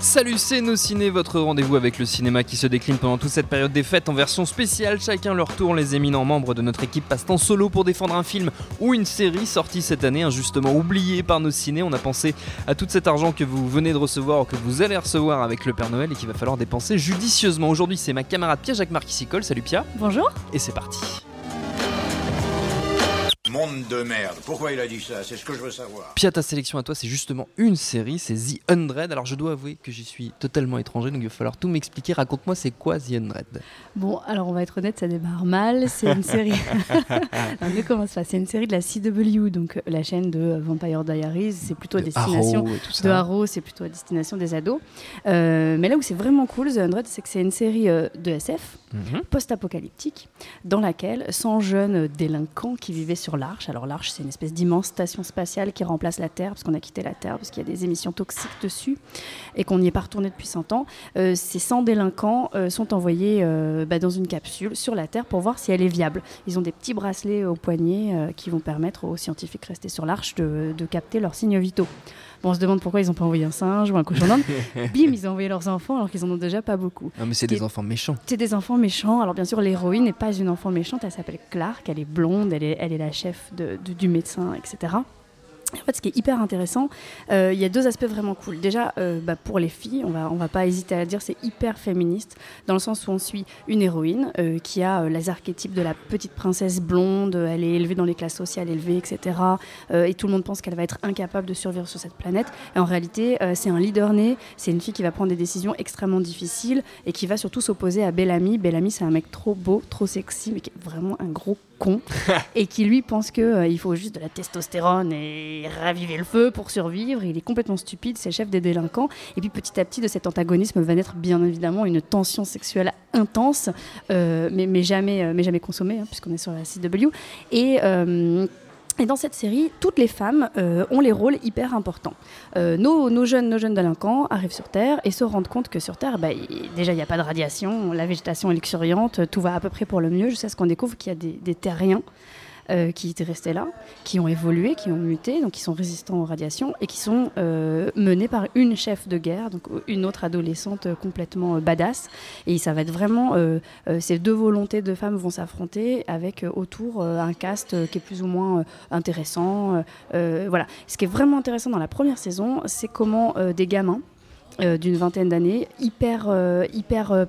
Salut, c'est Nos Ciné, votre rendez-vous avec le cinéma qui se décline pendant toute cette période des fêtes en version spéciale. Chacun leur tour, les éminents membres de notre équipe passent en solo pour défendre un film ou une série sortie cette année, injustement oubliée par Nos Ciné. On a pensé à tout cet argent que vous venez de recevoir ou que vous allez recevoir avec le Père Noël et qu'il va falloir dépenser judicieusement. Aujourd'hui, c'est ma camarade Pierre-Jacques Marc qui s'y colle. Salut Pia. Bonjour. Et c'est parti. Monde de merde. Pourquoi il a dit ça? C'est ce que je veux savoir. Pia, ta sélection à toi, c'est justement une série, c'est The Hundred. Alors je dois avouer que j'y suis totalement étranger, donc il va falloir tout m'expliquer. Raconte-moi, c'est quoi The Hundred? Bon, alors on va être honnête, ça démarre mal. C'est une série. non, mais comment ça C'est une série de la CW, donc euh, la chaîne de Vampire Diaries. C'est plutôt à De destination Arrow et tout ça. de Arrow, c'est plutôt à destination des ados. Euh, mais là où c'est vraiment cool, The Hundred, c'est que c'est une série euh, de SF Mhm. post-apocalyptique dans laquelle 100 jeunes délinquants qui vivaient sur l'Arche. Alors l'Arche, c'est une espèce d'immense station spatiale qui remplace la Terre, parce qu'on a quitté la Terre, parce qu'il y a des émissions toxiques dessus, et qu'on n'y est pas retourné depuis 100 ans. Euh, ces 100 délinquants euh, sont envoyés euh, bah, dans une capsule sur la Terre pour voir si elle est viable. Ils ont des petits bracelets au poignet qui vont permettre aux scientifiques restés sur l'Arche de, de capter leurs signes vitaux. Bon, on se demande pourquoi ils n'ont pas envoyé un singe ou un cochon d'Inde. Bim, ils ont envoyé leurs enfants alors qu'ils en ont déjà pas beaucoup. Non mais c'est des enfants méchants. C'est des enfants méchants. Alors bien sûr, l'héroïne n'est pas une enfant méchante. Elle s'appelle Clark. Elle est blonde. Elle est, elle est la chef du médecin, etc. En fait, ce qui est hyper intéressant, euh, il y a deux aspects vraiment cool. Déjà, euh, bah, pour les filles, on va, va pas hésiter à le dire, c'est hyper féministe, dans le sens où on suit une héroïne euh, qui a les archétypes de la petite princesse blonde, elle est élevée dans les classes sociales élevées, etc. Et tout le monde pense qu'elle va être incapable de survivre sur cette planète. En réalité, c'est un leader né, c'est une fille qui va prendre des décisions extrêmement difficiles et qui va surtout s'opposer à Bellamy. Bellamy, c'est un mec trop beau, trop sexy, mais qui est vraiment un gros con et qui lui pense que euh, il faut juste de la testostérone et raviver le feu pour survivre. Il est complètement stupide, c'est chef des délinquants. Et puis petit à petit de cet antagonisme va naître bien évidemment une tension sexuelle intense, euh, mais, mais jamais, euh, mais jamais consommée, hein, puisqu'on est sur la CW. Et et dans cette série, toutes les femmes euh, ont les rôles hyper importants. Euh, nos, jeunes, nos jeunes délinquants arrivent sur Terre et se rendent compte que sur Terre, bah, déjà, il n'y a pas de radiation, la végétation est luxuriante, tout va à peu près pour le mieux, jusqu'à ce qu'on découvre qu'il y a des terriens euh, qui étaient restés là, qui ont évolué, qui ont muté, donc qui sont résistants aux radiations et qui sont euh, menés par une chef de guerre, donc une autre adolescente euh, complètement euh, badass. Et ça va être vraiment ces deux volontés de femmes vont s'affronter avec autour un cast qui est plus ou moins intéressant. voilà. Ce qui est vraiment intéressant dans la première saison, c'est comment des gamins d'une vingtaine d'années, hyper, hyper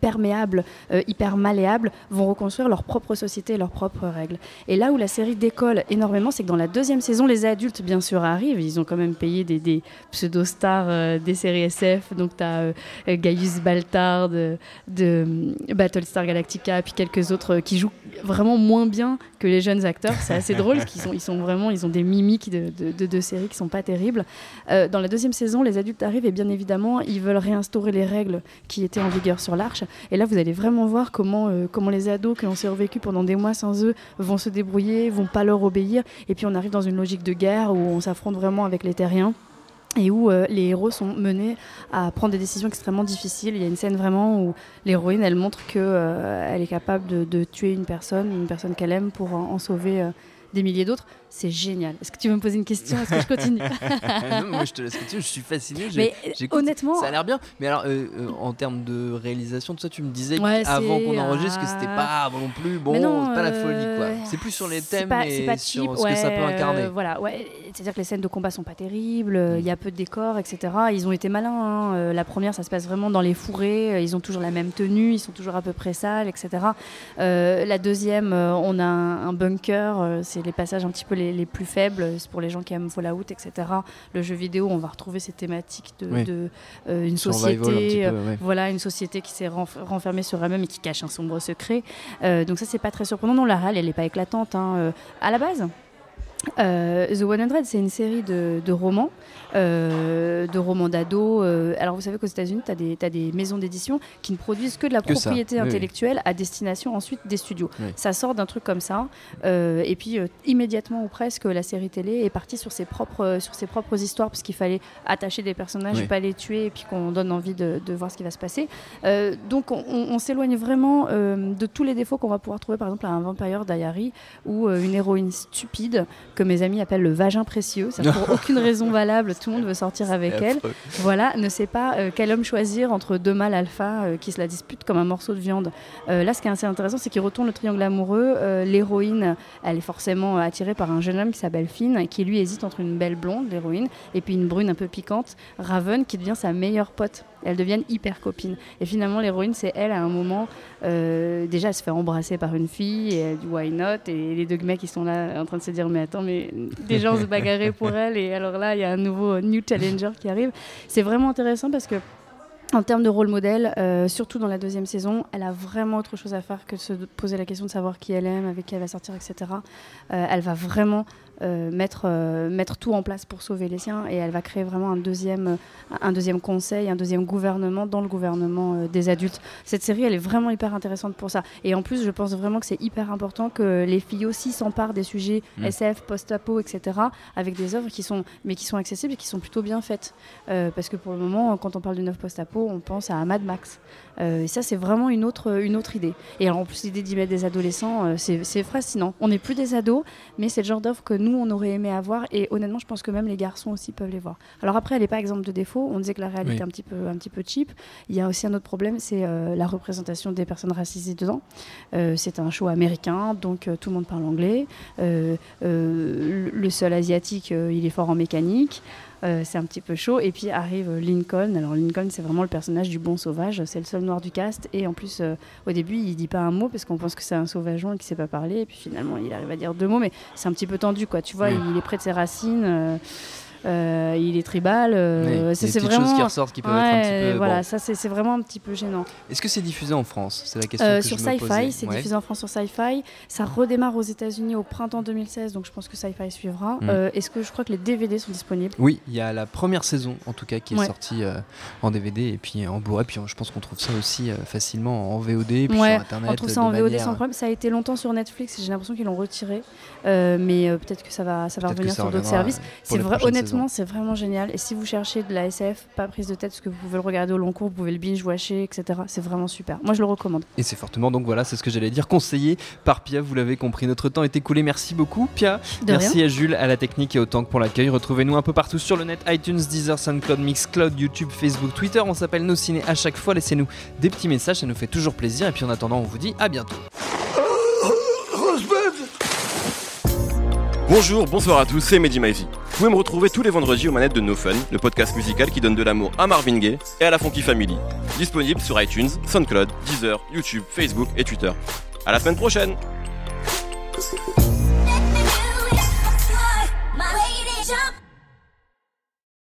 perméables, euh, hyper malléables, vont reconstruire leur propre société et leurs propres règles. Et là où la série décolle énormément, c'est que dans la deuxième saison, les adultes, bien sûr, arrivent. Ils ont quand même payé des, pseudo-stars euh, des séries SF. Donc, tu as Gaius Baltard de, euh, Battlestar Galactica, puis quelques autres euh, qui jouent vraiment moins bien que les jeunes acteurs. C'est assez drôle, parce qu'ils ils sont vraiment, ils ont des mimiques de, de, de- de séries qui sont pas terribles. Euh, dans la deuxième saison, les adultes arrivent et bien évidemment, ils veulent réinstaurer les règles qui étaient en vigueur sur l'arche. Et là, vous allez vraiment voir comment, euh, comment les ados qui ont survécu pendant des mois sans eux vont se débrouiller, vont pas leur obéir. Et puis on arrive dans une logique de guerre où on s'affronte vraiment avec les terriens et où euh, les héros sont menés à prendre des décisions extrêmement difficiles. Il y a une scène vraiment où l'héroïne, elle montre qu'elle est capable de, tuer une personne, une personne qu'elle aime, pour en, sauver euh, des milliers d'autres. C'est génial. Est-ce que tu veux me poser une question? Est-ce que je continue? Non, moi je te laisse continuer, je suis fasciné. Mais euh, honnêtement, Ça a l'air bien, mais alors euh, euh, en termes de réalisation, tout ça, tu me disais Ouais, avant qu'on enregistre que c'était euh, pas non plus, bon, non, pas la euh, folie quoi. C'est plus sur les thèmes pas- et pas sur cheap, ce que ça peut incarner. euh, voilà, ouais. C'est-à-dire que les scènes de combat sont pas terribles, euh, il y a peu de décors, etc. Ils ont été malins. hein. Euh, La première, ça se passe vraiment dans les fourrés. euh, Ils ont toujours la même tenue, ils sont toujours à peu près sales, etc. Euh, la deuxième, euh, on a un, un bunker. euh, c'est les passages un petit peu les plus faibles, c'est pour les gens qui aiment Fallout, etc. Le jeu vidéo, on va retrouver ces thématiques de, Oui. de, euh, une Survival, un petit société, peu, ouais. voilà, une société qui s'est renf- renfermée sur elle-même et qui cache un sombre secret. Euh, donc ça, c'est pas très surprenant. Non, la réelle, elle est pas éclatante. hein. Euh, à la base, euh, The 100, c'est une série de, de romans, euh, de romans d'ados. euh, alors, vous savez qu'aux États-Unis, tu as, des maisons d'édition qui ne produisent que de la Que ça, propriété oui, intellectuelle à destination ensuite des studios. Oui. Ça sort d'un truc comme ça. euh, et puis, euh, immédiatement ou presque, la série télé est partie sur ses propres, sur ses propres histoires, parce qu'il fallait attacher des personnages, Oui. pas les tuer, et puis qu'on donne envie de, de voir ce qui va se passer. Euh, donc, on, on s'éloigne vraiment euh, de tous les défauts qu'on va pouvoir trouver, par exemple, à un Vampire Diary, ou euh, une héroïne stupide que mes amis appellent le vagin précieux. Ça, pour aucune raison valable, tout le monde veut sortir avec elle. affreux. Voilà, ne sait pas euh, quel homme choisir entre deux mâles alpha euh, qui se la disputent comme un morceau de viande. Euh, là, ce qui est assez intéressant, c'est qu'il retourne le triangle amoureux. L'héroïne, elle est forcément attirée par un jeune homme qui s'appelle Finn, qui lui hésite entre une belle blonde, l'héroïne, et puis une brune un peu piquante, Raven, qui devient sa meilleure pote. Elles deviennent hyper copines. Et finalement, l'héroïne, c'est elle, à un moment, euh, déjà, elle se fait embrasser par une fille, et elle dit why not? Et les deux mecs, ils sont là en train de se dire, mais attends, mais des gens se bagarraient pour elle, et alors là, il y a un nouveau new challenger qui arrive. C'est vraiment intéressant parce que en termes de rôle modèle, euh, surtout dans la deuxième saison, elle a vraiment autre chose à faire que de se poser la question de savoir qui elle aime, avec qui elle va sortir, etc. Euh, elle va vraiment euh, mettre, euh, mettre tout en place pour sauver les siens et elle va créer vraiment un deuxième, un deuxième conseil, un deuxième gouvernement dans le gouvernement euh, des adultes. Cette série, elle est vraiment hyper intéressante pour ça. Et en plus, je pense vraiment que c'est hyper important que les filles aussi s'emparent des sujets Mm. SF, post-apo, etc. avec des œuvres qui sont, mais qui sont accessibles et qui sont plutôt bien faites. Euh, parce que pour le moment, quand on parle d'une œuvre post-apo, on pense à Mad Max. Euh, et ça, c'est vraiment une autre, une autre idée. Et alors, en plus, l'idée d'y mettre des adolescents, euh, c'est fascinant. On n'est plus des ados, mais c'est le genre d'œuvre que nous, on aurait aimé avoir. Et honnêtement, je pense que même les garçons aussi peuvent les voir. Alors après, elle n'est pas exemple de défaut. On disait que la réalité Oui. est un petit, peu, un petit peu cheap. Il y a aussi un autre problème, c'est euh, la représentation des personnes racisées dedans. Euh, c'est un show américain, donc euh, tout le monde parle anglais. Le seul asiatique, il est fort en mécanique. Euh, c'est un petit peu chaud. Et puis arrive euh, Lincoln. Alors Lincoln, c'est vraiment le personnage du bon sauvage. C'est le seul noir du cast. Et en plus, euh, au début, il dit pas un mot parce qu'on pense que c'est un sauvageon et qu'il sait pas parler. Et puis finalement, il arrive à dire deux mots. Mais c'est un petit peu tendu, quoi. Tu vois, il est près de ses racines. Euh, il est tribal. euh, Oui, ça, des c'est vraiment. choses qui ressortent qui peuvent être un petit Ouais, peu. voilà, bon. ça c'est vraiment un petit peu gênant. Est-ce que c'est diffusé en France? C'est la question Euh, que sur. Sci-Fi, c'est Ouais. diffusé en France sur Sci-Fi. Ça redémarre aux États-Unis au printemps 2016, donc je pense que Sci-Fi suivra. Mm. Euh, Est-ce que je crois que les DVD sont disponibles? Oui, il y a la première saison en tout cas qui est Ouais. sortie euh, en DVD et puis en Blu-ray. Puis je pense qu'on trouve ça aussi facilement en VOD et puis Ouais, sur internet. On trouve ça en VOD sans problème. Ça a été longtemps sur Netflix et j'ai l'impossible qu'ils l'ont retiré. Mais peut-être que ça va, ça va revenir ça sur d'autres services. C'est vrai, prochaines honnêtement, c'est vraiment génial. Et si vous cherchez de la SF, pas prise de tête, parce que vous pouvez le regarder au long cours, vous pouvez le binge-watcher, etc. C'est vraiment super. Moi, je le recommande. Et c'est fortement, donc voilà, c'est ce que j'allais dire, conseillé par Pia, vous l'avez compris, notre temps est écoulé, merci beaucoup Pia, De merci à Jules, à la technique et au Tank pour l'accueil, retrouvez-nous un peu partout sur le net, iTunes, Deezer, SoundCloud, Mixcloud, YouTube, Facebook, Twitter, on s'appelle Nos Ciné à chaque fois, laissez-nous des petits messages, ça nous fait toujours plaisir, et puis en attendant on vous dit à bientôt. Bonjour, bonsoir à tous, c'est Mehdi Maizy. Vous pouvez me retrouver tous les vendredis aux manettes de No Fun, le podcast musical qui donne de l'amour à Marvin Gaye et à la Funky Family. Disponible sur iTunes, SoundCloud, Deezer, YouTube, Facebook et Twitter. À la semaine prochaine